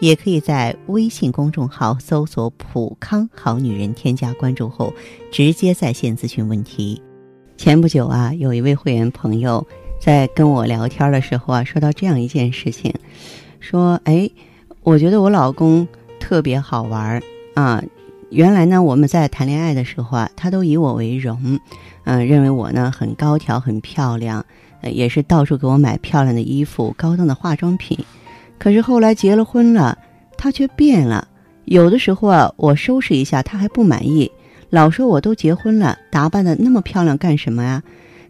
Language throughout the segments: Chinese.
也可以在微信公众号搜索“普康好女人”，添加关注后直接在线咨询问题。前不久啊，有一位会员朋友在跟我聊天的时候啊，说到这样一件事情，说：“哎，我觉得我老公特别好玩儿啊。原来呢，我们在谈恋爱的时候啊，他都以我为荣，嗯，认为我呢很高挑、很漂亮，也是到处给我买漂亮的衣服、高档的化妆品。”可是后来结了婚了，他却变了。有的时候啊，我收拾一下，他还不满意，老说我都结婚了，打扮的那么漂亮干什么呀？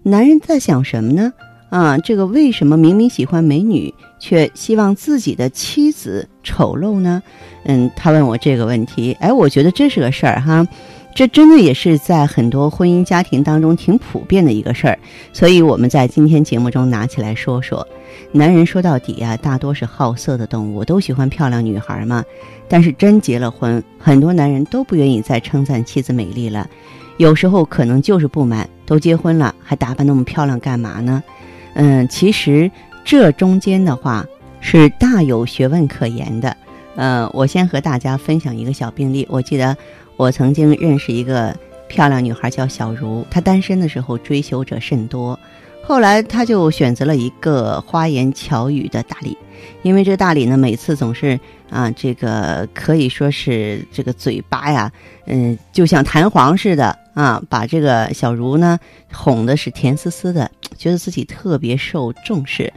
男人在想什么呢？啊，这个为什么明明喜欢美女，却希望自己的妻子丑陋呢？嗯，他问我这个问题，哎，我觉得这是个事儿哈。这真的也是在很多婚姻家庭当中挺普遍的一个事儿，所以我们在今天节目中拿起来说说。男人说到底啊，大多是好色的动物，都喜欢漂亮女孩嘛。但是真结了婚，很多男人都不愿意再称赞妻子美丽了，有时候可能就是不满，都结婚了还打扮那么漂亮干嘛呢？嗯，其实这中间的话是大有学问可言的。嗯，我先和大家分享一个小病例，我记得。我曾经认识一个漂亮女孩，叫小茹。她单身的时候追求者甚多，后来她就选择了一个花言巧语的大理，因为这个大理呢，每次总是啊，这个可以说是这个嘴巴呀，嗯，就像弹簧似的啊，把这个小茹呢哄的是甜丝丝的，觉得自己特别受重视。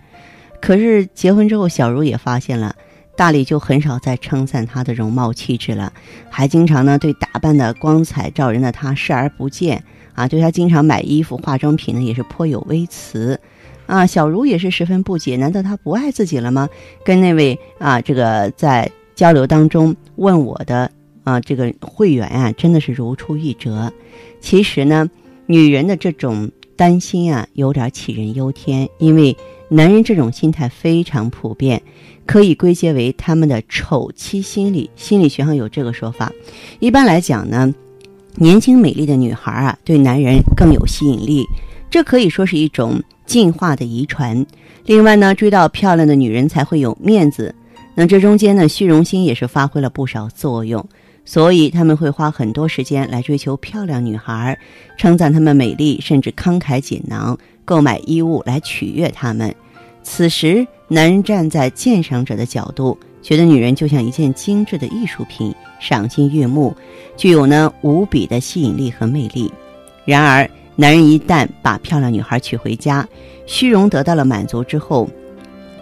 可是结婚之后，小茹也发现了。大理就很少再称赞她的容貌气质了，还经常呢对打扮的光彩照人的她视而不见啊，对她经常买衣服化妆品呢也是颇有微词，啊，小茹也是十分不解，难道她不爱自己了吗？跟那位啊这个在交流当中问我的啊这个会员啊真的是如出一辙。其实呢，女人的这种担心啊有点杞人忧天，因为男人这种心态非常普遍。可以归结为他们的丑妻心理，心理学上有这个说法。一般来讲呢，年轻美丽的女孩啊，对男人更有吸引力，这可以说是一种进化的遗传。另外呢，追到漂亮的女人才会有面子，那这中间呢，虚荣心也是发挥了不少作用，所以他们会花很多时间来追求漂亮女孩，称赞她们美丽，甚至慷慨解囊，购买衣物来取悦她们。此时。男人站在鉴赏者的角度，觉得女人就像一件精致的艺术品，赏心悦目，具有呢无比的吸引力和魅力。然而，男人一旦把漂亮女孩娶回家，虚荣得到了满足之后，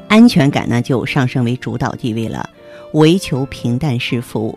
安全感呢就上升为主导地位了，唯求平淡是福。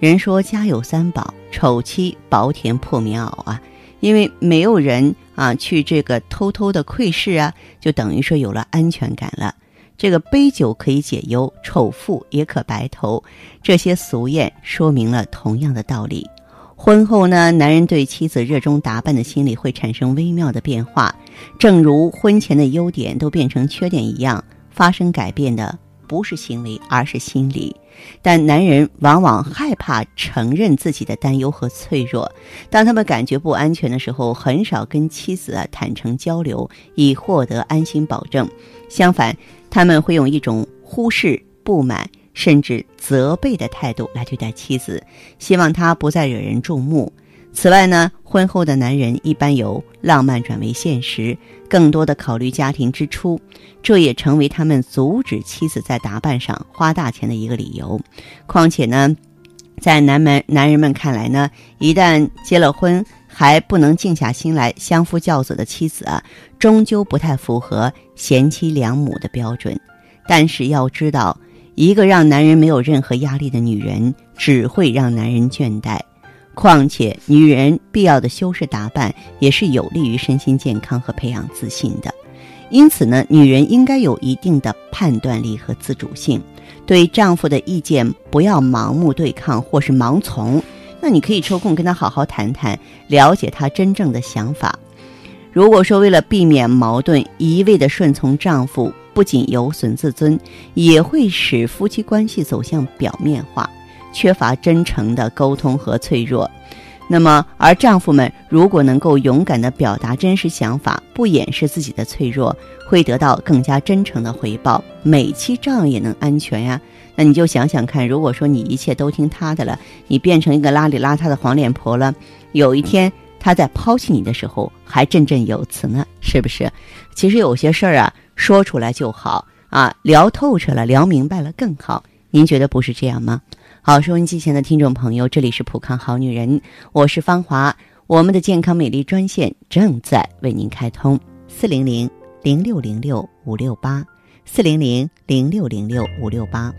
人说家有三宝，丑妻薄田破棉袄啊，因为没有人啊去这个偷偷的窥视啊，就等于说有了安全感了。这个杯酒可以解忧，丑妇也可白头，这些俗谚说明了同样的道理。婚后呢，男人对妻子热衷打扮的心理会产生微妙的变化，正如婚前的优点都变成缺点一样，发生改变的不是行为，而是心理。但男人往往害怕承认自己的担忧和脆弱，当他们感觉不安全的时候，很少跟妻子啊坦诚交流，以获得安心保证。相反，他们会用一种忽视、不满甚至责备的态度来对待妻子，希望她不再惹人注目。此外呢，婚后的男人一般由浪漫转为现实，更多的考虑家庭支出，这也成为他们阻止妻子在打扮上花大钱的一个理由。况且呢，在男们男人们看来呢，一旦结了婚，还不能静下心来相夫教子的妻子啊，终究不太符合贤妻良母的标准。但是要知道，一个让男人没有任何压力的女人，只会让男人倦怠。况且，女人必要的修饰打扮也是有利于身心健康和培养自信的。因此呢，女人应该有一定的判断力和自主性，对丈夫的意见不要盲目对抗或是盲从。那你可以抽空跟他好好谈谈，了解他真正的想法。如果说为了避免矛盾，一味的顺从丈夫，不仅有损自尊，也会使夫妻关系走向表面化，缺乏真诚的沟通和脆弱。那么，而丈夫们如果能够勇敢地表达真实想法，不掩饰自己的脆弱，会得到更加真诚的回报，每期照样也能安全呀。那你就想想看，如果说你一切都听他的了，你变成一个邋里邋遢的黄脸婆了，有一天他在抛弃你的时候还振振有词呢，是不是？其实有些事儿啊，说出来就好啊，聊透彻了，聊明白了更好。您觉得不是这样吗？好，收音机前的听众朋友，这里是普康好女人，我是芳华，我们的健康美丽专线正在为您开通，四零零零六零六五六八，四零零零六零六五六八。